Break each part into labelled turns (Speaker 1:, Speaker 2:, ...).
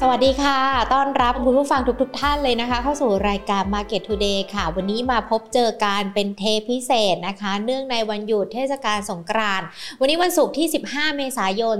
Speaker 1: สวัสดีค่ะ ต้อนรับคุณผู้ฟังทุกๆทท่านเลยนะคะ เข้าสู่รายการ Market Today ค่ะ วันนี้มาพบเจอการเป็นเทพิเศษนะคะ เนื่องในวันหยุดเทศกาลสงกรานต์ วันนี้วันศุกร์ที่ 15 เมษายน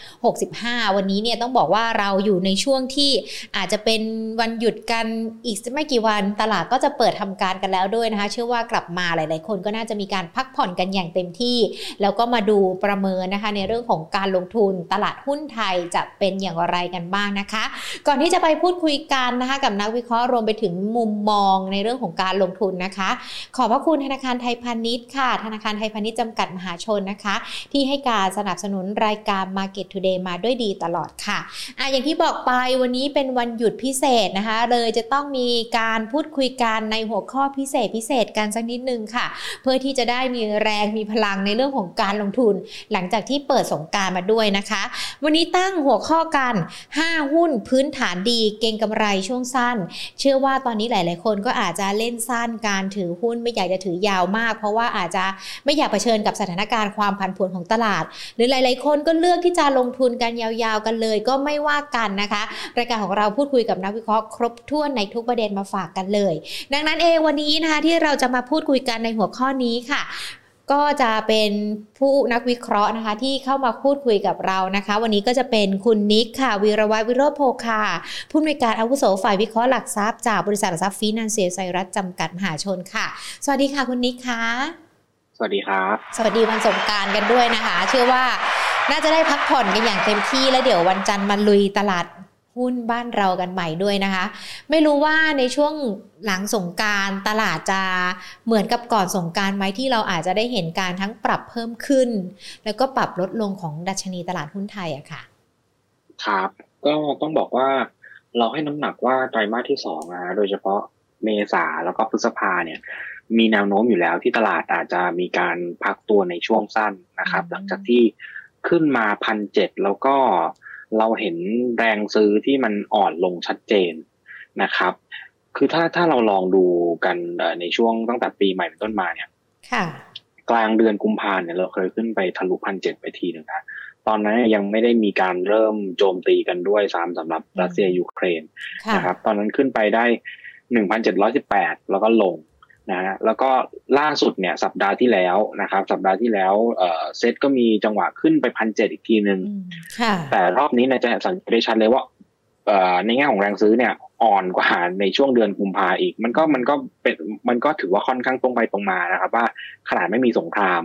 Speaker 1: 2565 วันนี้เนี่ยต้องบอกว่าเราอยู่ในช่วงที่อาจจะเป็นวันหยุดกันอีกไม่กี่วัน ตลาดก็จะเปิดทำการกันแล้วด้วยนะคะ เชื่อว่ากลับมาหลาย ๆ คนก็น่าจะมีการพักผ่อนกันอย่างเต็มที่ แล้วก็มาดูประเมินนะคะในเรื่องของการลงทุนตลาดหุ้นไทยจะเป็นอย่างไรกันบ้างนะคะ ก่อนที่จะไปพูดคุยกันนะคะ กับนักวิเคราะห์รวมไปถึงมุมมองในเรื่องของการลงทุนนะคะ ขอบพระคุณธนาคารไทยพาณิชย์ค่ะ ธนาคารไทยพาณิชย์จำกัดมหาชนนะคะ ที่ให้การสนับสนุนรายการ Market Today มาด้วยดีตลอดค่ะอะ อย่างที่บอกไปวันนี้เป็นวันหยุดพิเศษนะคะ เลยจะต้องมีการพูดคุยกันในหัวข้อพิเศษพิเศษกันสักนิดนึงค่ะ เพื่อที่จะได้มีแรงมีพลังในเรื่องของการลงทุน หลังจากที่เปิดสงการมาด้วยนะคะ วันนี้ตั้งหัวข้อกัน5 หุ้นพื้นฐานดีเก่งกำไรช่วงสั้น เชื่อว่าตอนนี้หลาย ๆ คนก็อาจจะเล่นสั้นการถือหุ้นไม่อยากจะถือยาวมาก เพราะว่าอาจจะไม่อยากเผชิญกับสถานการณ์ความผันผวนของตลาด หรือหลาย ๆ คนก็เลือกที่จะลงทุนกันยาว ๆ กันเลย ก็ไม่ว่ากันนะคะ รายการของเราพูดคุยกับนักวิเคราะห์ครบถ้วนในทุกประเด็นมาฝากกันเลย ดังนั้นเองวันนี้นะคะที่เราจะมาพูดคุยกันในหัวข้อนี้ค่ะ ก็จะเป็นผู้นักวิเคราะห์นะคะ ที่เข้ามาพูดคุยกับเรานะคะ วันนี้ก็จะเป็นคุณนิกค่ะวีรวัตวิโรธโพคาผู้อำนวยการอาวุโสฝ่ายวิเคราะห์หลักทรัพย์จากบริษัทหลักทรัพย์ฟีนันเซียไซรัสจำกัดมหาชนค่ะ สวัสดีค่ะคุณนิกค่ะ
Speaker 2: สวัสดีครับ
Speaker 1: สวัสดีวันสงกรารกันด้วยนะคะ เชื่อว่าน่าจะได้พักผ่อนกันอย่างเต็มที่แล้วเดี๋ยววันจันทร์มาลุยตลาด หุ้นบ้านเรากันใหม่ด้วยนะคะ ไม่รู้ว่าในช่วงหลังสงการตลาดจะเหมือนกับก่อนสงการไหมที่เราอาจจะได้เห็นการทั้งปรับเพิ่มขึ้น แล้วก็ปรับลดลงของดัชนีตลาดหุ้นไทยอะค่ะ
Speaker 2: ครับ ก็ต้องบอกว่าเราให้น้ำหนักว่าไตรมาสที่สองนะโดยเฉพาะเมษาแล้วก็พฤษภาเนี่ยมีแนวโน้มอยู่แล้วที่ตลาดอาจจะมีการพักตัวในช่วงสั้นนะครับ หลังจากที่ขึ้นมาพันเจ็ดแล้วก็ เราเห็นแรงซื้อที่มันอ่อนลงชัดเจนนะครับ คือถ้าถ้าเราลองดูกันในช่วงตั้งแต่ปีใหม่เป็นต้นมาเนี่ย
Speaker 1: ค่ะ
Speaker 2: กลางเดือนกุมภาเนี่ยเราเคยขึ้นไปทะลุพันเจ็ดไปทีหนึ่งนะตอนนั้นยังไม่ได้มีการเริ่มโจมตีกันด้วยซ้ำสำหรับรัสเซียยูเครนนะครับ ตอนนั้นขึ้นไปได้หนึ่งพันเจ็ดร้อยสิบแปดแล้วก็ลง นะฮะแล้วก็ล่าสุดเนี่ยสัปดาห์ที่แล้วนะครับ สัปดาห์ที่แล้วเอ่อเซตก็มีจังหวะขึ้นไปพันเจ็ดอีกทีหนึ่งแต่รอบนี้เนี่ยจะสังเกตชัดเลยว่าเอ่อในแง่ของแรงซื้อเนี่ยอ่อนกว่าในช่วงเดือนกุมภาอีก มันก็มันก็เป็นมันก็ถือว่าค่อนข้างตรงไปตรงมานะครับว่าขนาดไม่มีสงคราม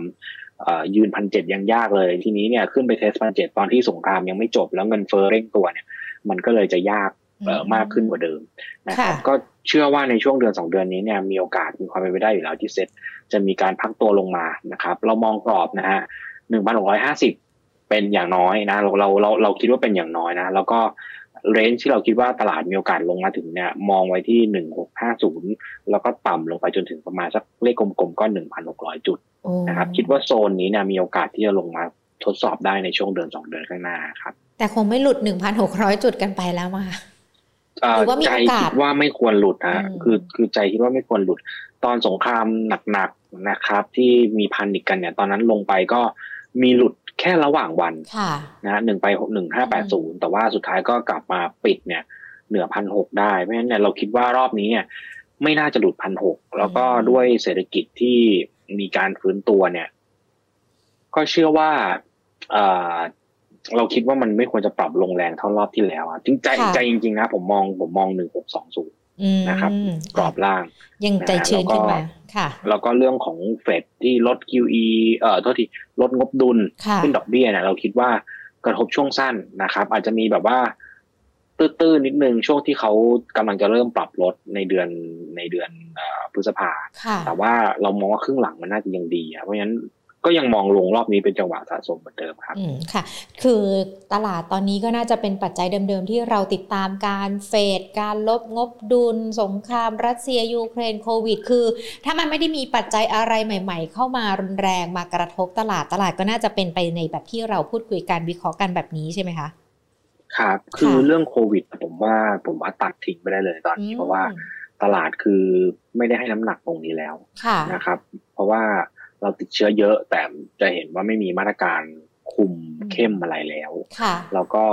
Speaker 2: เอ่อยืนพันเจ็ดยังยากเลย ทีนี้เนี่ยขึ้นไปเทสพันเจ็ดตอนที่สงครามยังไม่จบแล้วเงินเฟ้อเร่งตัวเนี่ย มันก็เลยจะยากเอ่อ มากขึ้นกว่าเดิมนะครับก็เชื่อว่าในช่วงเดือนสองเดือนนี้เนี่ยมีโอกาสมีความเป็นไปได้อยู่แล้วที่เซ็ตจะมีการพักตัวลงมานะครับเรามองกรอบนะฮะหนึ่งพันหกร้อยห้าสิบเป็นอย่างน้อยนะเราเราเราเราคิดว่าเป็นอย่างน้อยนะ แล้วก็เรนจ์ที่เราคิดว่าตลาดมีโอกาสลงมาถึงเนี่ยมองไว้ที่หนึ่งหกห้าศูนย์แล้วก็ต่ำลงไปจนถึงประมาณสักเลขกลมๆก็หนึ่งพันหกร้อยจุดนะครับคิดว่าโซนนี้เนี่ยมีโอกาสที่จะลงมาทดสอบได้ในช่วงเดือนสองเดือนข้างหน้าครับ
Speaker 1: แต่คงไม่หลุดหนึ่งพันหกร้อยจุดกันไปแล้วมา
Speaker 2: ใจคิดว่าไม่ควรหลุดนะคือคือใจคิดว่าไม่ควรหลุด ตอนสงครามหนักๆนะครับ ที่มีพันอีกกันเนี่ย ตอนนั้นลงไปก็มีหลุดแค่ระหว่างวันนะหนึ่งไปหนึ่งห้าแปดศูนย์แต่ว่าสุดท้ายก็กลับมาปิดเนี่ย เหนือพันหกได้เพราะฉะนั้นเนี่ยเราคิดว่ารอบนี้เนี่ยไม่น่าจะหลุดพันหกแล้วก็ด้วยเศรษฐกิจที่มีการฟื้นตัวเนี่ย ก็เชื่อว่า เราคิดว่ามันไม่ควรจะปรับลงแรงเท่ารอบที่แล้วอะจริงใจใจจริงๆนะผมมองผมมองหนึ่งหกสองศูนย์นะครับกรอบล่าง
Speaker 1: ยังใจชื้นขึ้นมาค่ะ
Speaker 2: แล้วก็เรื่องของเฟดที่ลด QE เอ่อโทษทีลดงบดุลขึ้นดอกเบี้ยเนี่ยเราคิดว่ากระทบช่วงสั้นนะครับ อาจจะมีแบบว่า ตื้นๆนิดนึงช่วงที่เขากำลังจะเริ่มปรับลดในเดือนในเดือนพฤษภาแต่ว่าเรามองว่าครึ่งหลังมันน่าจะยังดีเพราะฉะนั้น ก็ยังมองลงรอบนี้เป็นจังหวะสะสมเหมือนเดิมครับ
Speaker 1: อืมค่ะ คือตลาดตอนนี้ก็น่าจะเป็นปัจจัยเดิมๆ ที่เราติดตามการเฟด การลบงบดุล สงคราม รัสเซียยูเครนโควิด คือ ถ้ามันไม่ได้มีปัจจัยอะไรใหม่ ๆ เข้ามารุนแรงมากระทบตลาดตลาดก็น่าจะเป็นไปในแบบที่เราพูดคุยกันวิเคราะห์กันแบบนี้ใช่ไหมคะ
Speaker 2: ครับคือเรื่องโควิด ผมว่าผมว่าตัดทิ้งไปได้เลยตอนนี้เพราะว่าตลาดคือไม่ได้ให้น้ำหนักตรงนี้แล้วนะครับ เพราะว่า เราติดเชื้อเยอะแต่จะเห็นว่าไม่มีมาตรการคุมเข้มอะไรแล้วแล้วก็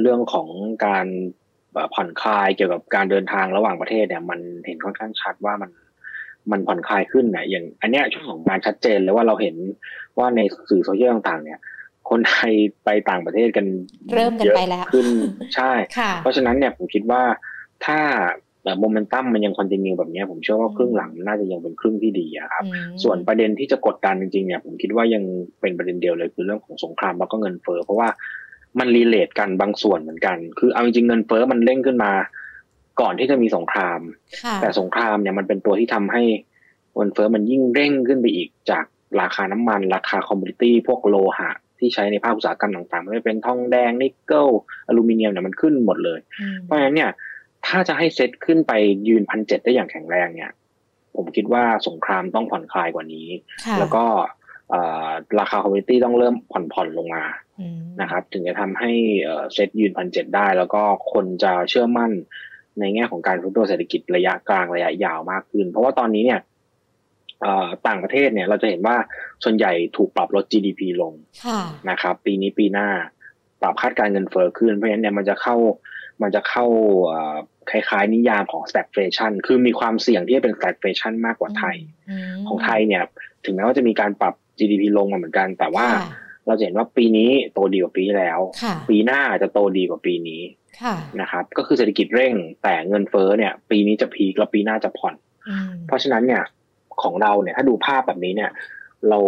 Speaker 2: เรื่องของการผ่อนคลายเกี่ยวกับการเดินทางระหว่างประเทศเนี่ย มันเห็นค่อนข้างชัดว่ามันมันผ่อนคลายขึ้นนะอย่าง อันเนี้ยช่วงของการชัดเจนเลยว่าเราเห็นว่าในสื่อโซเชียลต่าง ๆ เนี่ย คนไทยไปต่างประเทศกัน
Speaker 1: เริ่มกันไปแล้ว
Speaker 2: ขึ้นใช่
Speaker 1: ค่ะ
Speaker 2: เพราะฉะนั้นเนี่ยผมคิดว่าถ้า โมเมนตัมมันยังคอนติเนียแบบนี้ผมเชื่อว่าครึ่งหลังน่าจะยังเป็นครึ่งที่ดีอะครับ
Speaker 1: อืม
Speaker 2: ส่วนประเด็นที่จะกดดันจริงๆเนี่ยผมคิดว่ายังเป็นประเด็นเดียวเลยคือเรื่องของสงครามแล้วก็เงินเฟ้อเพราะว่ามันรีเลทกันบางส่วนเหมือนกัน คือเอาจริงๆเงินเฟ้อมันเร่งขึ้นมา ก่อนที่จะมีสงคราม
Speaker 1: ค่ะ
Speaker 2: แต่สงครามเนี่ยมันเป็นตัวที่ทำให้เงินเฟ้อมันยิ่งเร่งขึ้นไปอีกจากราคาน้ำมัน ราคา commodity พวกโลหะที่ใช้ในภาคอุตสาหกรรมต่างๆ ไม่ว่าเป็นทองแดงนิกเกิลอลูมิเนียมเนี่ยมันขึ้นหมดเลย
Speaker 1: อืม
Speaker 2: เพราะฉะนั้นเนี่ย ถ้าจะให้เซ็ตขึ้นไปยืนพันเจ็ดได้อย่างแข็งแรงเนี่ย ผมคิดว่าสงครามต้องผ่อนคลายกว่านี้
Speaker 1: ค่ะ
Speaker 2: แล้วก็เอ่อราคา commodity ต้องเริ่มผ่อนผ่อนลงมา
Speaker 1: อืม
Speaker 2: นะครับ ถึงจะทำให้เอ่อเซ็ตยืนพันเจ็ดได้ แล้วก็คนจะเชื่อมั่นในแง่ของการฟื้นตัวเศรษฐกิจระยะกลางระยะยาวมากขึ้น เพราะว่าตอนนี้เนี่ยเอ่อต่างประเทศเนี่ยเราจะเห็นว่าส่วนใหญ่ถูกปรับลด GDP ลง
Speaker 1: ค่ะ
Speaker 2: นะครับ ปีนี้ปีหน้าปรับคาดการณ์เงินเฟ้อขึ้นเพราะฉะนั้นเนี่ยมันจะเข้า มันจะเข้าเอ่อคล้ายๆ นิยามของ stagflation คือมีความเสี่ยงที่จะเป็น stagflation มากกว่าไทย
Speaker 1: ม
Speaker 2: ของไทยเนี่ย ถึงแม้ว่าจะมีการปรับ GDP ลงมาเหมือนกัน แต่ว่า
Speaker 1: ค่ะ
Speaker 2: เราจะเห็นว่าปีนี้โตดีกว่าปีที่แล้ว
Speaker 1: ค่ะ
Speaker 2: ปีหน้าจะโตดีกว่าปีนี้
Speaker 1: ค่ะ
Speaker 2: นะครับ ก็คือเศรษฐกิจเร่ง แต่เงินเฟ้อเนี่ย ปีนี้จะพีคแล้วปีหน้าจะผ่อน
Speaker 1: อืม
Speaker 2: เพราะฉะนั้นเนี่ยของเราเนี่ยถ้าดูภาพแบบนี้เนี่ย เรา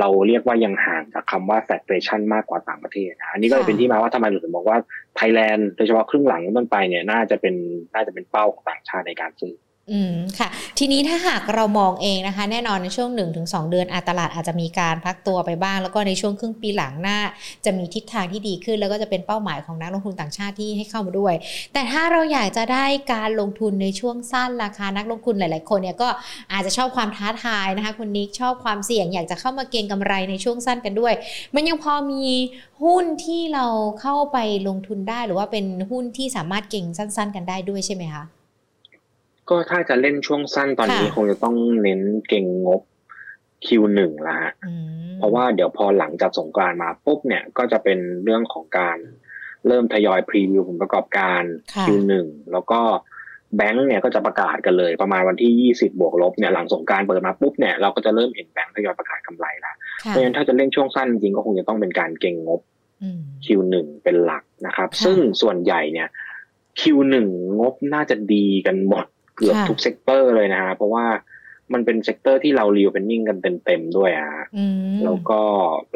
Speaker 2: เราเรียกว่ายังห่างจากคำว่า saturation มากกว่าต่างประเทศนะอันนี้ก็เลยเป็นที่มาว่าทำไมเราถึงบอกว่าไทยแลนด์โดยเฉพาะครึ่งหลังต้นไปเนี่ยน่าจะเป็นน่าจะเป็นเป้าของต่างชาติในการซื้อ
Speaker 1: อืมค่ะทีนี้ถ้าหากเรามองเองนะคะ แน่นอนในช่วง 1-2 เดือนอาตลาดอาจจะมีการพักตัวไปบ้าง แล้วก็ในช่วงครึ่งปีหลังหน้า จะมีทิศทางที่ดีขึ้น แล้วก็จะเป็นเป้าหมายของนักลงทุนต่างชาติที่ให้เข้ามาด้วย แต่ถ้าเราอยากจะได้การลงทุนในช่วงสั้นราคานักลงทุนหลาย ๆ คนเนี่ยก็อาจจะชอบความท้าทายนะคะคุณนิกชอบความเสี่ยง อยากจะเข้ามาเก็งกำไรในช่วงสั้นกันด้วย มันยังพอมีหุ้นที่เราเข้าไปลงทุนได้หรือว่าเป็นหุ้นที่สามารถเก็งสั้น ๆ กันได้ด้วยใช่ไหมคะ
Speaker 2: ก็ถ้าจะเล่นช่วงสั้นตอนนี้
Speaker 1: ค่ะ
Speaker 2: คงจะต้องเน้นเก่งงบ Q1 ละฮะ
Speaker 1: อืม
Speaker 2: เพราะว่าเดี๋ยวพอหลังจากสงกรานต์มาปุ๊บเนี่ยก็จะเป็นเรื่องของการเริ่มทยอย preview ผลประกอบการ
Speaker 1: ค่ะ
Speaker 2: Q1 แล้วก็แบงก์เนี่ยก็จะประกาศกันเลยประมาณวันที่20บวกลบเนี่ยหลังสงกรานต์เปิดมาปุ๊บเนี่ยเราก็จะเริ่มเห็นแบงก์ทยอยประกาศกำไรละ
Speaker 1: ค่ะเพ
Speaker 2: ราะฉะนั้นถ้าจะเล่นช่วงสั้นจริงๆก็คงจะต้องเป็นการเก็งงบ
Speaker 1: อืม
Speaker 2: Q1 เป็นหลักนะครับ
Speaker 1: ค่ะ
Speaker 2: ซึ่งส่วนใหญ่เนี่ย Q1 งบน่าจะดีกันหมด เกือบ
Speaker 1: ค่ะ
Speaker 2: ทุก sector เลยนะฮะเพราะว่ามันเป็น sector ที่เรา reopening กันเต็มๆด้วยอะฮะ
Speaker 1: อืม
Speaker 2: แล้วก็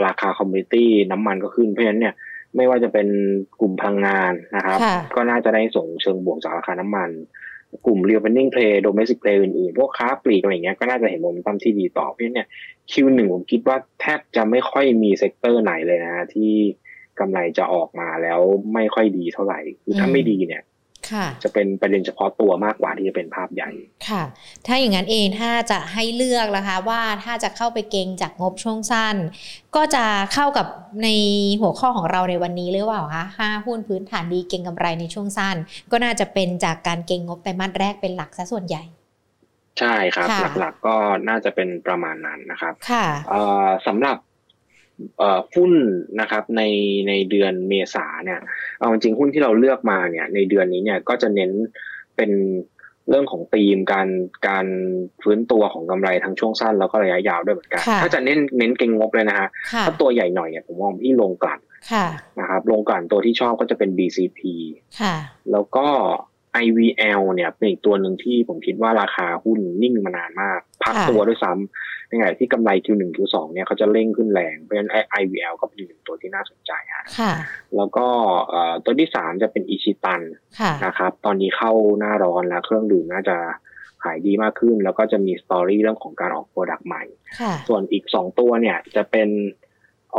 Speaker 2: ราคา commodity น้ำมันก็ขึ้นเพราะฉะนั้นเนี่ยไม่ว่าจะเป็นกลุ่มพลังงานนะครับ
Speaker 1: ค่ะ
Speaker 2: ก็น่าจะได้ส่งเชิงบวกจากราคาน้ำมัน กลุ่ม reopening play domestic play อื่นๆ พวกค้าปลีกอะไรอย่างเงี้ยก็น่าจะเห็นโมเมนตัมที่ดีต่อเพราะฉะนั้นเนี่ย Q1 ผมคิดว่าแทบจะไม่ค่อยมี sector ไหนเลยนะที่กำไรจะออกมาแล้วไม่ค่อยดีเท่าไหร่คือถ้า
Speaker 1: อืม
Speaker 2: ไม่ดีเนี่ย
Speaker 1: ค่ะ
Speaker 2: จะเป็นประเด็นเฉพาะตัวมากกว่าที่จะเป็นภาพใหญ่
Speaker 1: ค่ะ ถ้าอย่างนั้นเองถ้าจะให้เลือกนะคะว่าถ้าจะเข้าไปเก็งจากงบช่วงสั้น ก็จะเข้ากับในหัวข้อของเราในวันนี้หรือเปล่าคะห้าหุ้นพื้นฐานดีเก็งกำไรในช่วงสั้น ก็น่าจะเป็นจากการเก็งงบไตรมาสแรกเป็นหลักซะส่วนใหญ่
Speaker 2: ใช่ครับ
Speaker 1: ค่ะ
Speaker 2: หลักๆก็น่าจะเป็นประมาณนั้นนะครับ
Speaker 1: ค่ะ
Speaker 2: เอ่อสำหรับเอ่อ หุ้นนะครับในในเดือนเมษาเนี่ยเอาจริงๆหุ้นที่เราเลือกมาเนี่ยในเดือนนี้เนี่ยก็จะเน้นเป็นเรื่องของธีมการการฟื้นตัวของกำไรทั้งช่วงสั้นแล้วก็ระยะยาวด้วยเหมือนกัน
Speaker 1: ค่ะ
Speaker 2: ถ้าจะเน้นเน้นเก็งงบเลยนะฮะ
Speaker 1: ค่ะ
Speaker 2: ถ้าตัวใหญ่หน่อยเนี่ยผมมองที่ลงกลั่น
Speaker 1: ค่ะ
Speaker 2: นะครับลงกลั่นตัวที่ชอบก็จะเป็น BCP
Speaker 1: ค่ะ
Speaker 2: แล้วก็ IVL เนี่ยเป็นอีกตัวหนึ่งที่ผมคิดว่าราคาหุ้นนิ่งมานานมาก พัก
Speaker 1: ค่ะ
Speaker 2: ตัวด้วยซ้ำในขณะที่กำไร Q1 Q2 เนี่ยเขาจะเร่งขึ้นแรงเพราะฉะนั้น IVL ก็เป็นอีกหนึ่งตัวที่น่าสนใจฮะ
Speaker 1: ค่ะ
Speaker 2: แล้วก็เอ่อตัวที่สามจะเป็นอิชิตัน
Speaker 1: ค่ะ
Speaker 2: นะครับ ตอนนี้เข้าหน้าร้อนแล้วเครื่องดื่มน่าจะขายดีมากขึ้น แล้วก็จะมี story เรื่องของการออก product ใหม่
Speaker 1: ค่ะ
Speaker 2: ส่วนอีกสองตัวเนี่ยจะเป็น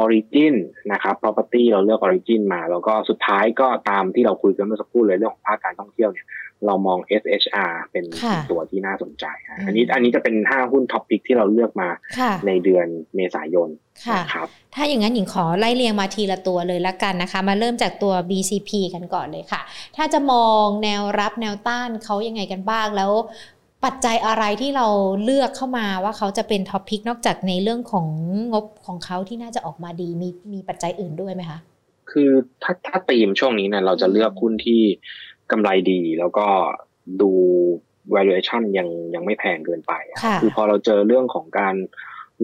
Speaker 2: Origin นะครับ property เราเลือก Origin มา แล้วก็สุดท้ายก็ตามที่เราคุยกันเมื่อสักครู่เลยเรื่องของภาคการท่องเที่ยวเนี่ยเรามอง SHR เป็น
Speaker 1: ค่ะ
Speaker 2: ตัวที่น่าสนใจฮะ
Speaker 1: อืม
Speaker 2: อันนี้อันนี้จะเป็นห้าหุ้น top pick ที่เราเลือกมา
Speaker 1: ค่ะ
Speaker 2: ในเดือนเมษายน
Speaker 1: ค่ะ
Speaker 2: นะครับ
Speaker 1: ถ้าอย่างนั้นหญิงขอไล่เรียงมาทีละตัวเลยละกันนะคะ มาเริ่มจากตัว BCP กันก่อนเลยค่ะ ถ้าจะมองแนวรับแนวต้านเขายังไงกันบ้างแล้ว ปัจจัยอะไรที่เราเลือกเข้ามาว่าเขาจะเป็นท็อปพิกนอกจากในเรื่องของงบของเขาที่น่าจะออกมาดีมีมีปัจจัยอื่นด้วยไหมคะ
Speaker 2: คือถ้าถ้าตีมช่วงนี้เนี่ยเราจะเลือกหุ้นที่กำไรดีแล้วก็ดู valuation ยังยังไม่แพงเกินไปคือพอเราเจอเรื่องของการ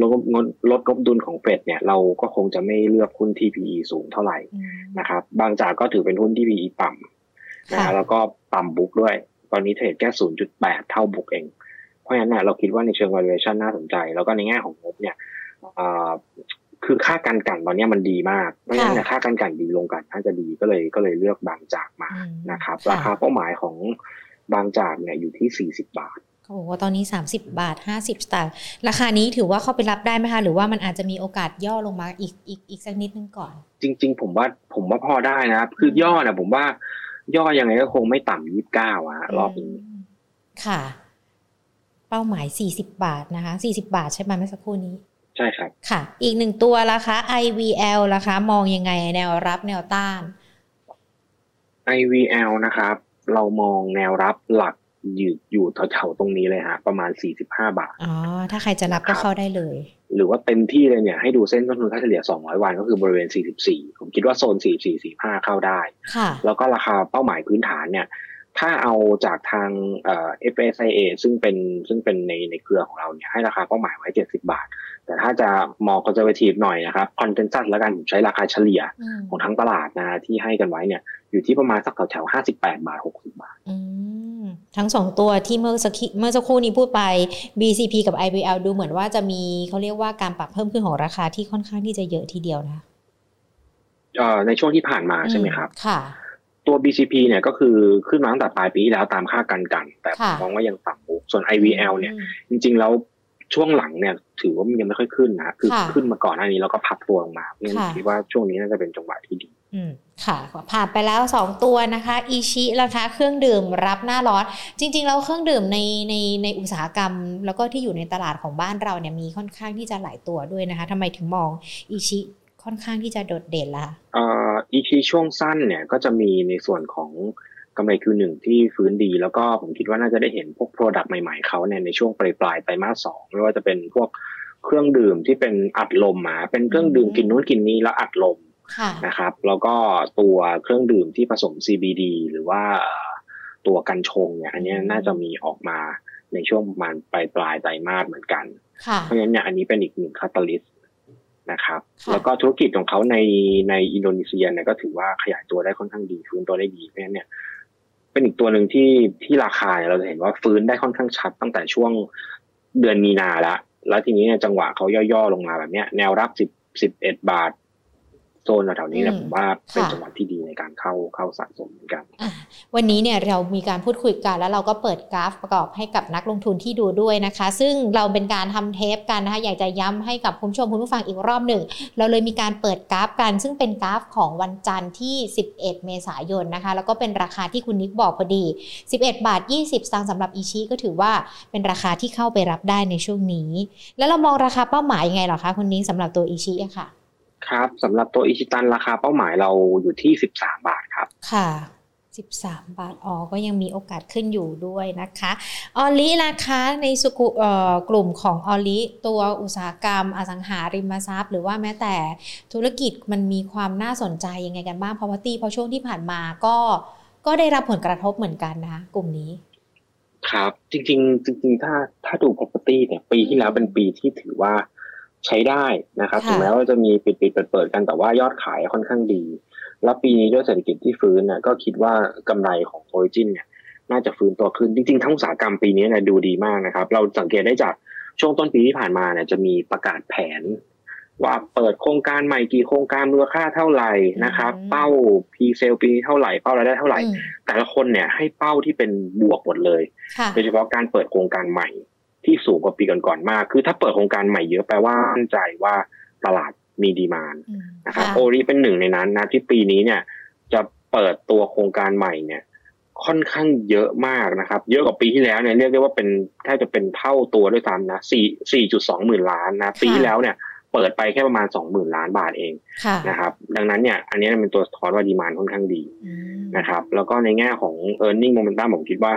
Speaker 2: ลดลดงบดุลของเฟดเนี่ยเราก็คงจะไม่เลือกหุ้นที่ PE สูงเท่าไหร่นะครับ บางจากก็ถือเป็นหุ้นที่ PE ต่ำนะแล้วก็ต่ำบุกด้วย ตอนนี้เทรดแค่ 0.8 เท่าบุกเอง เพราะฉะนั้นเราคิดว่าในเชิง valuation น่าสนใจ แล้วก็ในแง่ของงบเนี่ยคือค่าการกันตอนนี้มันดีมาก เพราะฉะนั้นค่าการกันดีลงกันน่าจะดีก็เลยก็เลยเลือกบางจากมานะครับ ราคาเป้าหมายของบางจากเนี่ยอยู่ที่ 40 บาท
Speaker 1: เขาบอกว่าตอนนี้ 30 บาท 50 สตางค์ราคานี้ถือว่าเข้าไปรับได้ไหมคะ หรือว่ามันอาจจะมีโอกาสย่อลงมาอีกอีกอีกสักนิดนึงก่อน
Speaker 2: จริง ๆ ผมว่าผมว่าพอได้นะคือย่อนะผมว่า ย่อยังไงก็คงไม่ต่ำยี่สิบเก้าอะรอบนี้
Speaker 1: ค่ะ เป้าหมาย40บาทนะคะ40บาทใช่ไหมเมื่อสักครู่นี้
Speaker 2: ใช่ครับ
Speaker 1: ค่ะ อีกหนึ่งตัวราคา IVL ราคามองยังไงแนวรับแนวต้าน
Speaker 2: IVL นะครับ เรามองแนวรับหลัก อยู่อยู่แถวๆตรงนี้เลยฮะ ประมาณสี่สิบห้าบาท
Speaker 1: อ๋อ ถ้าใครจะรับก็เข้าได้เลย
Speaker 2: หรือว่าเต็มที่เลยเนี่ยให้ดูเส้นต้นทุนค่าเฉลี่ยสองร้อยวันก็คือบริเวณสี่สิบสี่ผมคิดว่าโซนสี่สี่สี่ห้าเข้าได้
Speaker 1: ค่ะ
Speaker 2: แล้วก็ราคาเป้าหมายพื้นฐานเนี่ย ถ้าเอาจากทางเอ่อ FSIA ซึ่งเป็นซึ่งเป็นในในเครือของเราเนี่ยให้ราคาเป้าหมายไว้เจ็ดสิบบาท แต่ถ้าจะมอง conservative หน่อยนะครับ consensus แล้วกันผมใช้ราคาเฉลี่ยของทั้งตลาดนะที่ให้กันไว้เนี่ยอยู่ที่ประมาณสักแถวๆห้าสิบแปดบาทหกสิบาท
Speaker 1: ทั้งสองตัวที่เมื่อสักเมื่อสักครู่นี้พูดไป BCP กับ IBL ดูเหมือนว่าจะมีเขาเรียกว่าการปรับเพิ่มขึ้นของราคาที่ค่อนข้างที่จะเยอะทีเดียวนะ
Speaker 2: เอ่อในช่วงที่ผ่านมาใช่ไหมครับ
Speaker 1: ค่ะ
Speaker 2: ตัว BCP เนี่ยก็คือขึ้นมาตั้งแต่ปลายปีแล้วตามค่ากันกัน แต่ผมมองว่ายังต่ำบุกส่วน IVL เนี่ย จริงๆแล้วช่วงหลังเนี่ย ถือว่ามันยังไม่ค่อยขึ้นนะ คือขึ้นมาก่อนหน้านี้แล้วก็พักตัวลงมาเพราะฉะนั้นคิดว่าช่วงนี้น่าจะเป็นจังหวะที่ดี
Speaker 1: อืมค่ะผ่านไปแล้ว 2 ตัวนะคะอีชิราคาเครื่องดื่มรับหน้าร้อน จริง ๆ แล้วเครื่องดื่มในในในอุตสาหกรรม แล้วก็ที่อยู่ในตลาดของบ้านเราเนี่ยมีค่อนข้างที่จะหลายตัวด้วยนะคะทำไมถึงมองอีชิ ค่อนข้างที่จะโดดเด่นล่ะ
Speaker 2: เอ่ออีชิช่วงสั้นเนี่ยก็จะมีในส่วนของกำไรคือหนึ่งที่ฟื้นดีแล้วก็ผมคิดว่าน่าจะได้เห็นพวกโปรดักต์ใหม่ๆเขาเนี่ยในช่วงปลายปลายไตรมาสสองไม่ว่าจะเป็นพวกเครื่องดื่มที่เป็นอัดลมมาเป็นเครื่องดื่มกินนู้นกินนี้แล้วอัดลมนะครับ แล้วก็ตัวเครื่องดื่มที่ผสม CBD หรือว่าตัวกันชงเนี่ยอันนี้น่าจะมีออกมาในช่วงประมาณปลายปลายไตรมาสเหมือนกัน เพราะฉะนั้นเนี่ยอันนี้เป็นอีกหนึ่งคาตาลิสต์ นะครับ แล้วก็ธุรกิจของเขาในในอินโดนีเซียเนี่ยก็ถือว่าขยายตัวได้ค่อนข้างดีฟื้นตัวได้ดีเพราะฉะนั้นเนี่ย เป็นอีกตัวหนึ่งที่ที่ราคาเราจะเห็นว่าฟื้นได้ค่อนข้างชัดตั้งแต่ช่วงเดือนมีนาแล้วแล้วทีนี้เนี่ยจังหวะเขาย่อๆลงมาแบบเนี้ย แนวรับสิบสิบเอ็ดบาท โซนแถวๆนี้เนี่ยผมว่าเป็นจังหวะที่ดีในการเข้าเข้าสะสมเหมือนกัน
Speaker 1: วันนี้เนี่ยเรามีการพูดคุยกันแล้วเราก็เปิดกราฟประกอบให้กับนักลงทุนที่ดูด้วยนะคะ ซึ่งเราเป็นการทำเทปกันนะคะอยากจะย้ำให้กับคุณผู้ชมคุณผู้ฟังอีกรอบหนึ่ง เราเลยมีการเปิดกราฟกัน ซึ่งเป็นกราฟของวันจันทร์ที่ 11 เมษายนนะคะ แล้วก็เป็นราคาที่คุณนิกบอกพอดี 11 บาท 20สตางค์สำหรับอีชีก็ถือว่าเป็นราคาที่เข้าไปรับได้ในช่วงนี้ แล้วเรามองราคาเป้าหมายยังไงหรอคะคุณนิกสำหรับตัวอีชีอะค่ะ
Speaker 2: ครับสำหรับตัวอิชิตันราคาเป้าหมายเราอยู่ที่สิบสามบาทครับ
Speaker 1: ค่ะสิบสามบาทอ๋อก็ยังมีโอกาสขึ้นอยู่ด้วยนะคะ ออลิราคาในสุกุกลุ่มของออลิตัวอุตสาหกรรม อสังหาริมทรัพย์ หรือว่าแม้แต่ธุรกิจมันมีความน่าสนใจยังไงกันบ้างเพราะว่าตีพอช่วงที่ผ่านมาก็ก็ได้รับผลกระทบเหมือนกันนะคะกลุ่มนี้
Speaker 2: ครับจริงๆจริง ๆ ถ้าถ้าดู property เนี่ยปีที่แล้วเป็นปีที่ถือว่า ใช้ได้นะครับถึงแม้ว่าจะมีปิดปิดเปิดเปิดกันแต่ว่ายอดขายค่อนข้างดี แล้วปีนี้ด้วยเศรษฐกิจที่ฟื้นเนี่ยก็คิดว่ากำไรของโอริจินเนี่ยน่าจะฟื้นตัวขึ้นจริงๆทั้งอุตสาหกรรมปีนี้เนี่ยดูดีมากนะครับ เราสังเกตได้จากช่วงต้นปีที่ผ่านมาเนี่ยจะมีประกาศแผน ว่าเปิดโครงการใหม่กี่โครงการมูลค่าเท่าไหร่นะครับ เป้า presale ปีเท่าไหร่เป้ารายได้เท่าไหร่ แต่ละคนเนี่ยให้เป้าที่เป็นบวกหมดเลยโดยเฉพาะการเปิดโครงการใหม่ ที่สูงกว่าปีก่อนๆมาก คือถ้าเปิดโครงการใหม่เยอะแปลว่ามั่นใจว่าตลาดมีดีมานนะครับโอรีเป็นหนึ่งในนั้นนะที่ปีนี้เนี่ยจะเปิดตัวโครงการใหม่เนี่ย ค่อนข้างเยอะมากนะครับ เยอะกว่าปีที่แล้วเนี่ยเรียกได้ว่าเป็นแทบจะเป็นเท่าตัวด้วยซ้ำนะสี่สี่จุดสองหมื่นล้านนะปีที่แล้วเนี่ยเปิดไปแค่ประมาณสองหมื่นล้านบาทเองนะครับ ดังนั้นเนี่ย อันนี้เป็นตัวสะท้อนว่าดีมานค่อนข้างดีนะครับ แล้วก็ในแง่ของ e a r n i n g momentum ผมคิดว่า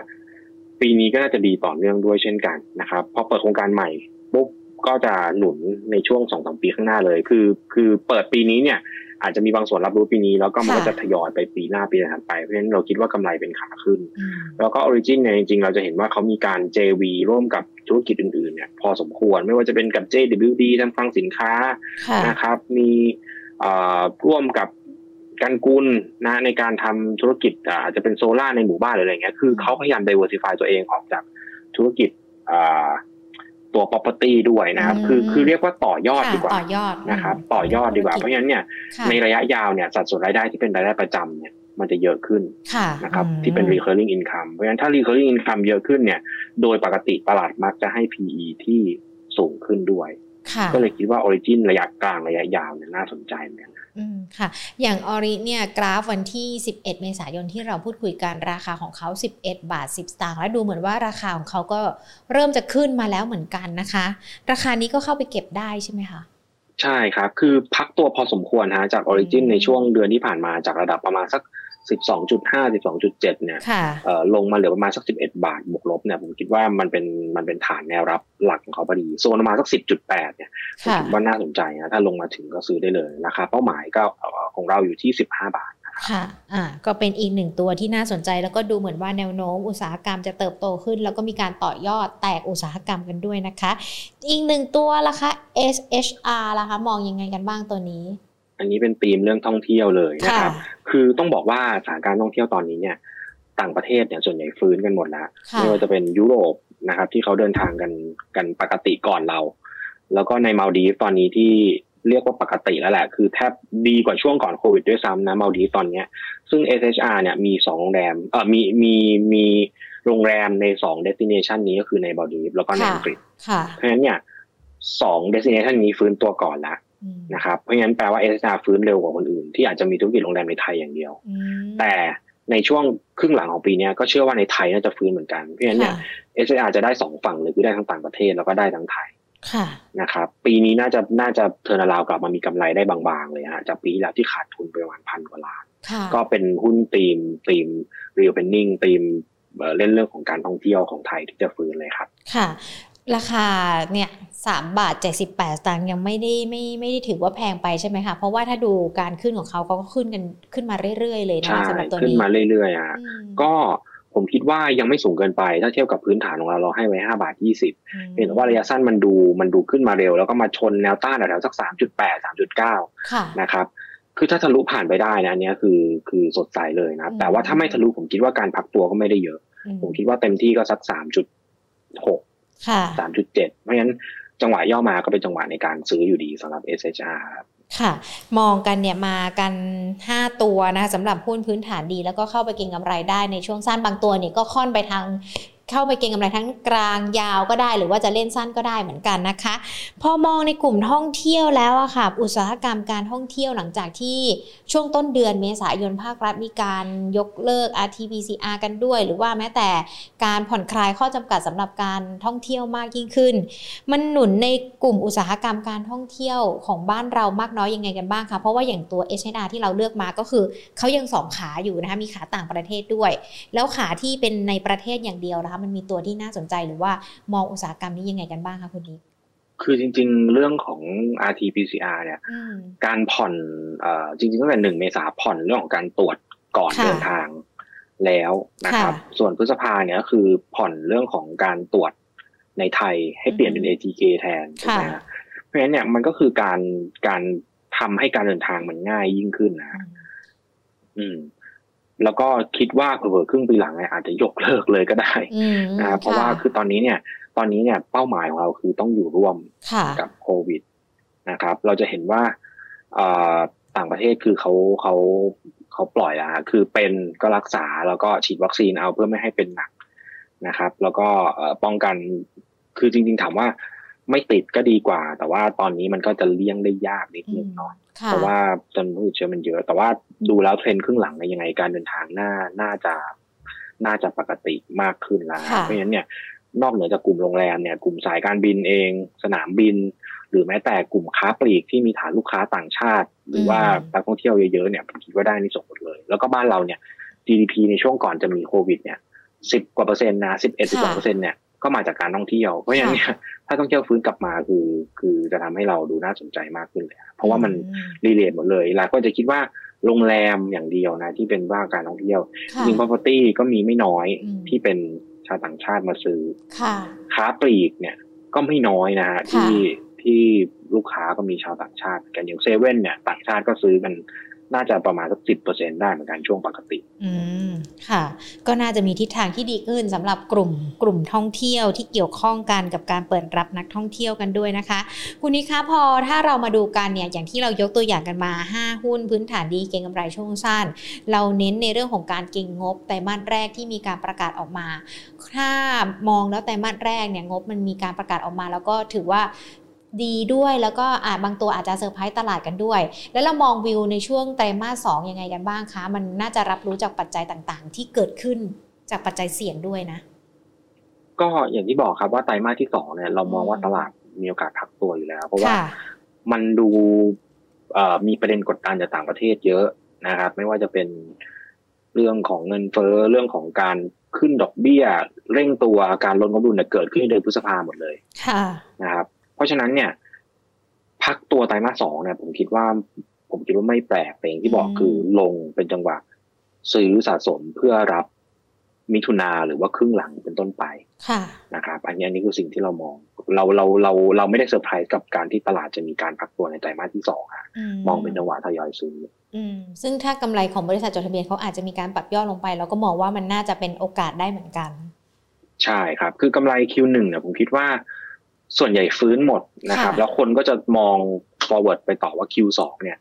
Speaker 2: ปีนี้ก็น่าจะดีต่อเนื่องด้วยเช่นกันนะครับพอเปิดโครงการใหม่ปุ๊บก็จะหนุนในช่วงสองสามปีข้างหน้าเลย คือคือเปิดปีนี้เนี่ย อาจจะมีบางส่วนรับรู้ปีนี้ แล้วก็มันก็จะทยอยไปปีหน้าปีถัดไปเพราะฉะนั้นเราคิดว่ากำไรเป็นขาขึ้น แล้วก็ Origin เนี่ยจริงๆ เราจะเห็นว่าเขามีการ JV ร่วมกับธุรกิจอื่นๆเนี่ยพอสมควรไม่ว่าจะเป็นกับ JWD ทำฟังสินค้านะครับมีร่วมกับ กันกุลนะในการทำธุรกิจอาจจะเป็นโซล่าในหมู่บ้านหรืออะไรเงี้ยคือเขาพยายาม diversify ตัวเองออกจากธุรกิจตัว property ด้วยนะครับ คือคือเรียกว่าต่อยอดดีกว่า
Speaker 1: ต่อยอด
Speaker 2: นะครับ ต่อยอดดีกว่า เพราะฉะนั้นเนี่ยในระยะยาวเนี่ยสัดส่วนรายได้ที่เป็นรายได้ประจำเนี่ยมันจะเยอะขึ้นนะครับที่เป็น recurring income เพราะฉะนั้นถ้า recurring income เยอะขึ้นเนี่ย โดยปกติตลาดมักจะให้ PE ที่สูงขึ้นด้วย ก็เลยคิดว่า Origin ระยะกลางระยะยาวเนี่ยน่าสนใจเหมือนกัน
Speaker 1: อืมค่ะ อย่างออริเนี่ยกราฟวันที่ 11 เมษายนที่เราพูดคุยกันราคาของเขา 11 บาท 10 สตางค์และดูเหมือนว่าราคาของเขาก็เริ่มจะขึ้นมาแล้วเหมือนกันนะคะ ราคานี้ก็เข้าไปเก็บได้ใช่ไหมคะ
Speaker 2: ใช่ครับ คือพักตัวพอสมควรฮะจากออริจินในช่วงเดือนที่ผ่านมาจากระดับประมาณสัก 12.5 12.7เนี่ยลงมาเหลือประมาณสัก 11 บาทบวกลบเนี่ยผมคิดว่ามันเป็นมันเป็นฐานแนวรับหลักของเขาพอดีโซนประมาณสัก 10.8เนี่ยผมคิดว่าน่าสนใจนะถ้าลงมาถึงก็ซื้อได้เลยราคาเป้าหมายก็ของเราอยู่ที่ 15 บาท
Speaker 1: ค่ะ อ่า ก็เป็นอีกหนึ่งตัวที่น่าสนใจแล้วก็ดูเหมือนว่าแนวโน้มอุตสาหกรรมจะเติบโตขึ้น แล้วก็มีการต่อยอดแตกอุตสาหกรรมกันด้วยนะคะ อีกหนึ่งตัวละคะ SHR ล่ะคะ มองยังไงกันบ้างตัวนี้
Speaker 2: อันนี้เป็นธีมเรื่องท่องเที่ยวเลยนะครับ คือต้องบอกว่าสถานการณ์ท่องเที่ยวตอนนี้เนี่ย ต่างประเทศเนี่ยส่วนใหญ่ฟื้นกันหมดแล้วไม่ว่าจะเป็นยุโรปนะครับ ที่เขาเดินทางกันกันปกติก่อนเรา แล้วก็ในมาลดีฟตอนนี้ที่เรียกว่าปกติแล้วแหละ คือแทบดีกว่าช่วงก่อนโควิดด้วยซ้ำนะมาลดีฟตอนเนี้ย ซึ่ง SHR เนี่ยมีสองโรงแรมเออมีมีมีโรงแรมในสอง destination นี้ก็คือในมาลดีฟแล้วก็ในอังกฤษเพราะฉะนั้นเนี่ยสอง destination นี้ฟื้นตัวก่อนละ นะครับเพราะฉะนั้นแปลว่า SHR ฟื้นเร็วกว่าคนอื่น ที่อาจจะมีธุรกิจโรงแรมในไทยอย่างเดียว แต่ในช่วงครึ่งหลังของปีนี้ก็เชื่อว่าในไทยน่าจะฟื้นเหมือนกัน เพราะฉะนั้นเนี่ย SHR จะได้สองฝั่งเลยคือได้ทั้งต่างประเทศแล้วก็ได้ทั้งไทยนะครับปีนี้น่าจะน่าจะ turnaround กลับมามีกำไรได้บางๆเลยฮะจากปีแล้วที่ขาดทุนไปประมาณพันกว่าล้าน ก็เป็นหุ้น theme theme reopening themeเล่นเรื่องของการท่องเที่ยวของไทยที่จะฟื้นเลยครับ
Speaker 1: ค่ะ ราคาเนี่ยสามบาทเจ็ดสิบแปดสตางค์ยังไม่ได้ไม่ไม่ได้ถือว่าแพงไปใช่ไหมคะเพราะว่าถ้าดูการขึ้นของเขาเขาก็ขึ้นกันขึ้นมาเรื่อยๆเลยนะสำหรับตัวนี้
Speaker 2: ขึ้นมาเรื่อยๆอะก็ผมคิดว่ายังไม่สูงเกินไป ถ้าเทียบกับพื้นฐานของเราเราให้ไว้ห้าบาทยี่สิบเห็นว่าระยะสั้นมันดูมันดูขึ้นมาเร็ว แล้วก็มาชนแนวต้านแถวๆสักสามจุดแปดสามจุดเก้านะครับคือถ้าทะลุผ่านไปได้นะอันนี้คือคือสดใสเลยนะแต่ว่าถ้าไม่ทะลุผมคิดว่าการพักตัวก็ไม่ได้เยอะ ผมคิดว่าเต็มที่ก็สักสามจุดหก สามจุดเจ็ดเพราะฉะนั้นจังหวะย่อมาก็เป็นจังหวะในการซื้ออยู่ดีสำหรับ SHR ครับ
Speaker 1: ค่ะ มองกันเนี่ยมากัน 5 ตัวนะสำหรับหุ้นพื้นฐานดี แล้วก็เข้าไปเก็งกำไรได้ในช่วงสั้นบางตัวเนี่ยก็ค่อนไปทาง เข้าไปเก็งกำไรทั้งกลางยาวก็ได้ หรือว่าจะเล่นสั้นก็ได้เหมือนกันนะคะ พอมองในกลุ่มท่องเที่ยวแล้วอะค่ะ อุตสาหกรรมการท่องเที่ยวหลังจากที่ช่วงต้นเดือนเมษายนภาครัฐมีการยกเลิก RT-PCR กันด้วย หรือว่าแม้แต่การผ่อนคลายข้อจำกัดสำหรับการท่องเที่ยวมากยิ่งขึ้น มันหนุนในกลุ่มอุตสาหกรรมการท่องเที่ยวของบ้านเรามากน้อยยังไงกันบ้างคะเพราะว่าอย่างตัว HNR ที่เราเลือกมาก็คือเขายังสองขาอยู่นะคะมีขาต่างประเทศด้วย แล้วขาที่เป็นในประเทศอย่างเดียวนะคะมันมีตัวที่น่าสนใจหรือว่ามองอุตสาหกรรมนี้ยังไงกันบ้างคะคุณนิก
Speaker 2: คือจริง ๆ เรื่องของ RT-PCR เนี่ยการผ่อนจริงๆตั้งแต่หนึ่งเมษาผ่อนเรื่องของการตรวจก่อนเดินทางแล้วนะครับ ส่วนพฤษภาเนี่ยก็คือผ่อนเรื่องของการตรวจในไทยให้เปลี่ยนเป็น ATK แทนใช่ไหมเพราะฉะนั้นเนี่ยมันก็คือการการทำให้การเดินทางมันง่ายยิ่งขึ้นนะอืม แล้วก็คิดว่าเผื่อครึ่งปีหลังอาจจะยกเลิกเลยก็ได้นะครับเพราะว่าคือตอนนี้เนี่ย ตอนนี้เนี่ยเป้าหมายของเราคือต้องอยู่ร่วมกับโควิดนะครับ เราจะเห็นว่าต่างประเทศคือเขาเขาเขาปล่อยแล้วคือเป็นก็รักษาแล้วก็ฉีดวัคซีนเอาเพื่อไม่ให้เป็นหนักนะครับ แล้วก็ป้องกันคือจริง ๆ ถามว่า ไม่ติดก็ดีกว่า แต่ว่าตอนนี้มันก็จะเลี่ยงได้ยากนิดนึงเนาะเพราะว่าจำนวนผู้ติดเชื้อมันเยอะ แต่ว่าดูแล้วเทรนด์ครึ่งหลังในยังไงการเดินทางน่าน่าจะน่าจะปกติมากขึ้นแล้วเพราะฉะนั้นเนี่ยนอกเหนือจากกลุ่มโรงแรมเนี่ยกลุ่มสายการบินเอง สนามบิน หรือแม้แต่กลุ่มค้าปลีกที่มีฐานลูกค้าต่างชาติ หรือว่านักท่องเที่ยวเยอะๆเนี่ยผมคิดว่าได้นี่ส่งหมดเลย แล้วก็บ้านเราเนี่ย GDP ในช่วงก่อนจะมีโควิดเนี่ยสิบกว่าเปอร์เซ็นต์นะสิบเอ็ดสิบสองเปอร์เซ็นต์เนี่ย ก็มาจากการท่องเที่ยว เพราะฉะนั้นเนี่ยถ้าท่องเที่ยวฟื้นกลับมาคือ คือจะทำให้เราดูน่าสนใจมากขึ้นเลย เพราะว่ามันรีเลทหมดเลยหลายคนจะคิดว่าโรงแรมอย่างเดียวนะ ที่เป็นว่าการท่องเที่ยวจริง property ก็มีไม่น้อยที่เป็นชาวต่างชาติมาซื้อค้าปลีกเนี่ย ก็ไม่น้อยนะฮะที่ที่ลูกค้าก็มีชาวต่างชาติ กันอย่างเซเว่นเนี่ย ต่างชาติก็ซื้อกัน น่าจะประมาณสักสิบเปอร์เซ็นได้เหมือนกันช่วงปกติ
Speaker 1: อืมค่ะ ก็น่าจะมีทิศทางที่ดีขึ้นสำหรับกลุ่มกลุ่มท่องเที่ยวที่เกี่ยวข้องกันกับการเปิดรับนักท่องเที่ยวกันด้วยนะคะ คุณนิคะพอถ้าเรามาดูกันเนี่ยอย่างที่เรายกตัวอย่างกันมา 5 หุ้นพื้นฐานดีเก็งกำไรช่วงสั้น เราเน้นในเรื่องของการเก็งงบไตรมาสแรกที่มีการประกาศออกมา ถ้ามองแล้วไตรมาสแรกเนี่ยงบมันมีการประกาศออกมา แล้วก็ถือว่า ดีด้วยแล้วก็อาจบางตัวอาจจะเซอร์ไพรส์ตลาดกันด้วย แล้วเรามองวิวในช่วงไตรมาสสองยังไงกันบ้างคะ มันน่าจะรับรู้จากปัจจัยต่างๆ ที่เกิดขึ้นจากปัจจัยเสี่ยงด้วยนะ
Speaker 2: ก็อย่างที่บอกครับว่าไตรมาสที่สองเนี่ยเรามองว่าตลาดมีโอกาสพักตัวอยู่แล้ว เพราะว่ามันดูมีประเด็นกดดันจากต่างประเทศเยอะนะครับ ไม่ว่าจะเป็นเรื่องของเงินเฟ้อเรื่องของการขึ้นดอกเบี้ย เร่งตัวการลดงบดุลเนี่ยเกิดขึ้นในเดือนพฤษภาหมดเลยนะครับ ราะฉะนั้นเนี่ย พักตัวไตรมาสสองเนี่ยผมคิดว่า ผมคิดว่าไม่แปลกแต่อย่างที่บอกคือลงเป็นจังหวะซื้อสะสมเพื่อรับมิถุนาหรือว่าครึ่งหลังเป็นต้นไปนะครับอันนี้อันนี้คือสิ่งที่เรามอง เราเราเราเราไม่ได้เซอร์ไพรส์กับการที่ตลาดจะมีการพักตัวในไตรมาสที่สองค่ะมองเป็นจังหวะทยอยซื้อ
Speaker 1: อืมซึ่งถ้ากำไรของบริษัทจดทะเบียนเขาอาจจะมีการปรับย่อลงไป เราก็มองว่ามันน่าจะเป็นโอกาสได้เหมือนกัน
Speaker 2: ใช่ครับ คือกำไร Q1 เนี่ยผมคิดว่า ส่วนใหญ่ฟื้นหมดนะครับ แล้วคนก็จะมอง forward ไปต่อว่า Q2 เนี่ย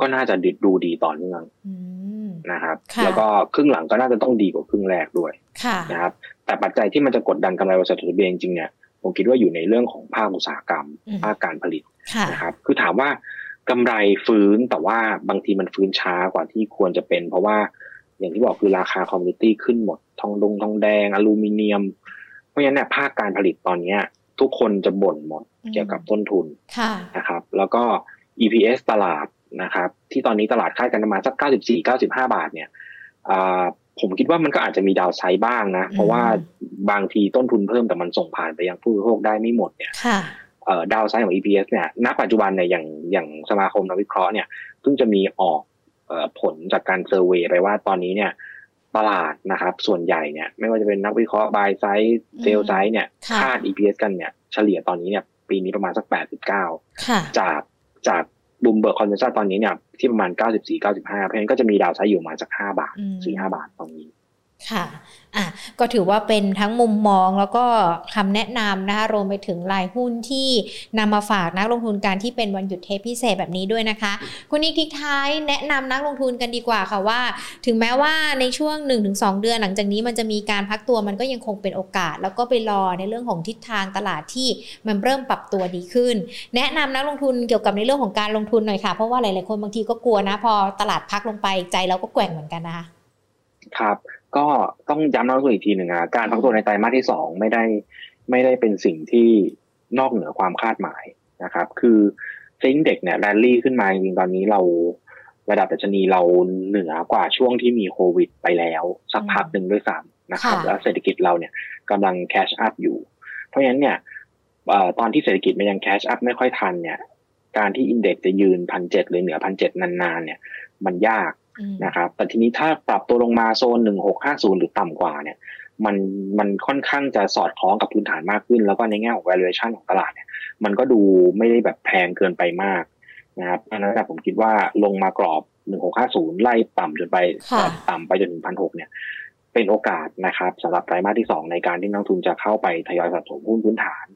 Speaker 2: ก็น่าจะดูดีต่อเนื่องนะครับ แล้วก็ครึ่งหลังก็น่าจะต้องดีกว่าครึ่งแรกด้วยนะครับ แต่ปัจจัยที่มันจะกดดันกำไรบริษัทจดทะเบียนจริงๆเนี่ยผมคิดว่าอยู่ในเรื่องของภาคอุตสาหกรรม ภาคการผลิตนะครับ คือถามว่ากำไรฟื้นแต่ว่าบางทีมันฟื้นช้ากว่าที่ควรจะเป็น เพราะว่าอย่างที่บอกคือราคาคอมมิตี้ขึ้นหมด ทองดงทองแดง อลูมิเนียม เพราะฉะนั้นเนี่ยภาคการผลิตตอนเนี้ย ทุกคนจะบ่นหมดเกี่ยวกับต้นทุนนะครับ แล้วก็ EPS ตลาดนะครับ ที่ตอนนี้ตลาดคาดกันมาสัก 94 95 บาทเนี่ยผมคิดว่ามันก็อาจจะมี downside บ้างนะ เพราะว่าบางทีต้นทุนเพิ่มแต่มันส่งผ่านไปยังผู้บริโภคได้ไม่หมดเนี่ย downside ของ EPS เนี่ยณปัจจุบันเนี่ยอย่างอย่างสมาคมนักวิเคราะห์เนี่ยเพิ่งจะมีออกผลจากการ survey ไปว่าตอนนี้เนี่ย ตลาดนะครับ ส่วนใหญ่เนี่ยไม่ว่าจะเป็นนักวิเคราะห์ buy side sell side เนี่ยคาด EPS กันเนี่ยเฉลี่ยตอนนี้เนี่ยปีนี้ประมาณสักแปดสิบเก้าจากจาก Bloomberg consensus ตอนนี้เนี่ยที่ประมาณเก้าสิบสี่เก้าสิบห้าเพราะฉะนั้นก็จะมี downside อยู่มาจากห้าบาทสี่ห้าบาทตรงนี้
Speaker 1: ค่ะอะก็ถือว่าเป็นทั้งมุมมองแล้วก็คำแนะนำนะคะรวมไปถึงรายหุ้นที่นำมาฝากนักลงทุนกันที่เป็นวันหยุดเทปพิเศษแบบนี้ด้วยนะคะ คุณนิกทิ้งท้ายแนะนำนักลงทุนกันดีกว่าค่ะว่า ถึงแม้ว่าในช่วง 1-2 เดือนหลังจากนี้มันจะมีการพักตัวมันก็ยังคงเป็นโอกาส แล้วก็ไปรอในเรื่องของทิศทางตลาดที่มันเริ่มปรับตัวดีขึ้น แนะนำนักลงทุนเกี่ยวกับในเรื่องของการลงทุนหน่อยค่ะเพราะว่าหลายๆคนบางทีก็กลัวนะ พอตลาดพักลงไปใจเราก็แกว่งเหมือนกันนะคะ
Speaker 2: ครับ ก็ต้องย้ำนักลงทุนอีกทีหนึ่งนะการพักตัวในไตรมาสที่สองไม่ได้ไม่ได้เป็นสิ่งที่นอกเหนือความคาดหมายนะครับ คือซิงเด็กเนี่ยแรลลี่ขึ้นมาจริงตอนนี้เราระดับดัชนีเราเหนือกว่าช่วงที่มีโควิดไปแล้ว สักพักหนึ่งด้วยซ้ำนะครับ แล้วเศรษฐกิจเราเนี่ยกำลัง catch up อยู่ เพราะฉะนั้นเนี่ยตอนที่เศรษฐกิจมันยัง catch up ไม่ค่อยทันเนี่ย การที่ index จะยืนพันเจ็ดหรือเหนือพันเจ็ดนานๆเนี่ย มันยาก นะครับ แต่ทีนี้ถ้าปรับตัวลงมาโซนหนึ่งหกห้าศูนย์หรือต่ำกว่าเนี่ย มันมันค่อนข้างจะสอดคล้องกับพื้นฐานมากขึ้น แล้วก็ในแง่ของ valuation ของตลาดเนี่ย มันก็ดูไม่ได้แบบแพงเกินไปมากนะครับเพราะนั้นผมคิดว่าลงมากรอบหนึ่งหกห้าศูนย์ไล่ต่ำจนไปต่ำไปจนถึงพันหกเนี่ย เป็นโอกาสนะครับสำหรับไตรมาสที่สองในการที่นักทุนจะเข้าไปทยอยสะสมหุ้นพื้นฐาน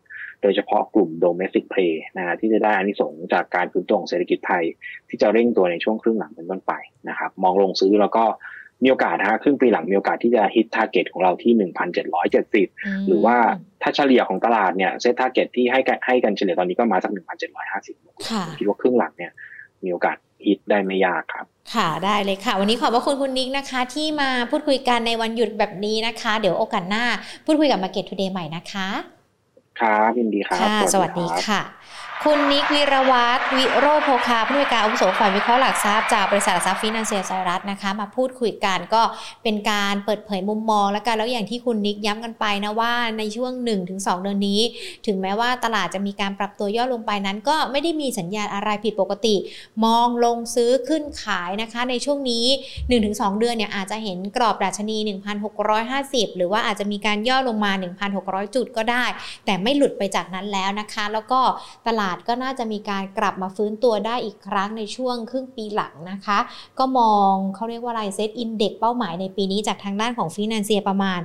Speaker 2: โดยเฉพาะกลุ่ม domestic play นะที่จะได้อานิสงส์จากการฟื้นตัวของเศรษฐกิจไทย ที่จะเร่งตัวในช่วงครึ่งหลังเป็นต้นไปนะครับ มองลงซื้อแล้วก็มีโอกาสฮะครึ่งปีหลังมีโอกาสที่จะฮิตทาร์เก็ตของเราที่หนึ่งพันเจ็ดร้อยเจ็ดสิบหรือว่าถ้าเฉลี่ยของตลาดเนี่ย SET target ที่ให้ให้กันเฉลี่ยตอนนี้ก็มาสักหนึ่งพันเจ็ดร้อยห้าสิบคิดว่าครึ่งหลังเนี่ยมีโอกาสฮิตได้ไม่ยากครับ
Speaker 1: ค่ะได้เลยค่ะ วันนี้ขอบพระคุณคุณนิกนะคะ ที่มาพูดคุยกันในวันหยุดแบบนี้นะคะ เดี๋ยวโอกาสหน้าพูดคุยกับ Market Today ใหม่นะคะ
Speaker 2: ครับยินดีครับ
Speaker 1: ค่ะสวัสดีค่ะคุณนิกวีรวัฒน์ วิโรจน์โภคาผู้อำนวยการอาวุโสฝ่ายวิเคราะห์หลักทรัพย์จากบริษัทหลักทรัพย์ฟินันเซีย ไซรัสนะคะ มาพูดคุยกันก็เป็นการเปิดเผยมุมมอง แล้วกันแล้วอย่างที่คุณนิกย้ำกันไปนะว่าในช่วง 1-2 เดือนนี้ ถึงแม้ว่าตลาดจะมีการปรับตัวย่อลงไปนั้น ก็ไม่ได้มีสัญญาณอะไรผิดปกติ มองลงซื้อขึ้นขายนะคะ ในช่วงนี้ 1-2 เดือนเนี่ยอาจจะเห็นกรอบดัชนี 1,650 หรือว่าอาจจะมีการย่อลงมา 1,600 จุดก็ได้ แต่ไม่หลุดไปจากนั้นแล้วนะคะ แล้วก็ตลาดก็น่าจะมีการกลับมาฟื้นตัวได้อีกครั้งในช่วงครึ่งปีหลังนะคะ ก็มองเขาเรียกว่าอะไรเซตอินเด็กเป้าหมายในปีนี้จากทางด้านของฟินแลนเซียประมาณ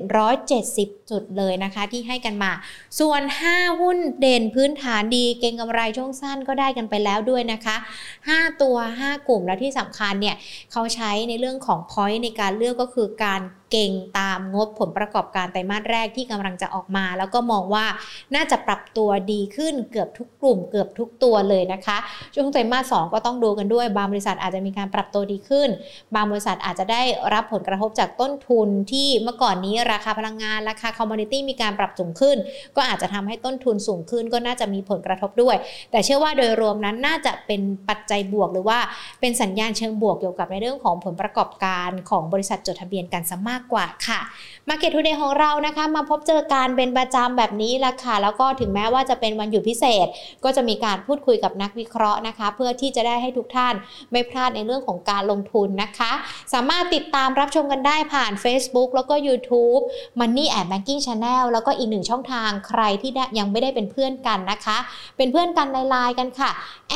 Speaker 1: 1,770 จุดเลยนะคะ ที่ให้กันมา ส่วน 5 หุ้นเด่นพื้นฐานดีเก็งกำไรช่วงสั้นก็ได้กันไปแล้วด้วยนะคะ 5 ตัว 5 กลุ่มและที่สำคัญเนี่ยเขาใช้ในเรื่องของ point ในการเลือกก็คือการเก่งตามงบผลประกอบการไตรมาสแรกที่กำลังจะออกมา แล้วก็มองว่าน่าจะปรับตัวดีขึ้นเกือบทุกกลุ่ม เกือบทุกตัวเลยนะคะ ช่วงไตรมาสสองก็ต้องดูกันด้วยบางบริษัทอาจจะมีการปรับตัวดีขึ้น บางบริษัทอาจจะได้รับผลกระทบจากต้นทุนที่เมื่อก่อนนี้ราคาพลังงานราคา commodity มีการปรับสูงขึ้น ก็อาจจะทำให้ต้นทุนสูงขึ้น ก็น่าจะมีผลกระทบด้วย แต่เชื่อว่าโดยรวมนั้นน่าจะเป็นปัจจัยบวกหรือว่าเป็นสัญญาณเชิงบวกเกี่ยวกับในเรื่องของผลประกอบการของบริษัทจดทะเบียนกันซะมากกว่าค่ะ Market Today ของเรานะคะ มาพบเจอการเป็นประจำแบบนี้ละค่ะ แล้วก็ถึงแม้ว่าจะเป็นวันหยุดพิเศษ ก็จะมีการพูดคุยกับนักวิเคราะห์นะคะ เพื่อที่จะได้ให้ทุกท่านไม่พลาดในเรื่องของการลงทุนนะคะ สามารถติดตามรับชมกันได้ผ่าน Facebook แล้วก็ YouTube Money and Banking Channel แล้วก็อีกหนึ่งช่องทางใครที่ยังไม่ได้เป็นเพื่อนกันนะคะ เป็นเพื่อนกันในไลน์กันค่ะ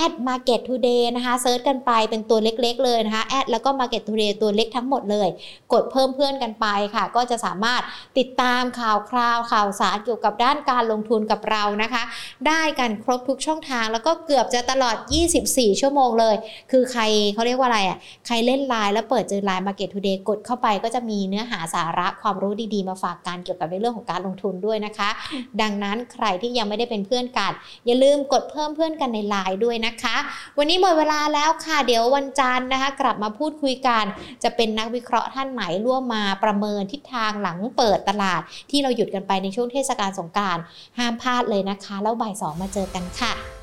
Speaker 1: at market today นะคะเซิร์ชกันไปเป็นตัวเล็กๆเลยนะคะ แอดแล้วก็ market today ตัวเล็กทั้งหมดเลย กดเพิ่มเพื่อนกันไปค่ะ ก็จะสามารถติดตามข่าวคราวข่าวสารเกี่ยวกับด้านการลงทุนกับเรานะคะ ได้กันครบทุกช่องทาง แล้วก็เกือบจะตลอด 24 ชั่วโมงเลย คือใครเขาเรียกว่าอะไรอะใครเล่นไลน์แล้วเปิดเจอไลน์ Market Today กดเข้าไปก็จะมีเนื้อหาสาระความรู้ดีๆ มาฝากกันเกี่ยวกับในเรื่องของการลงทุนด้วยนะคะ ดังนั้นใครที่ยังไม่ได้เป็นเพื่อนกัน อย่าลืมกดเพิ่มเพื่อนกันในไลน์ด้วยนะคะ วันนี้หมดเวลาแล้วค่ะเดี๋ยววันจันทร์นะคะ กลับมาพูดคุยกัน จะเป็นนักวิเคราะห์ท่านไหนร่วมมาประเมินทิศทางหลังเปิดตลาด ที่เราหยุดกันไปในช่วงเทศกาลสงการห้ามพลาดเลยนะคะ แล้วบ่ายสองมาเจอกันค่ะ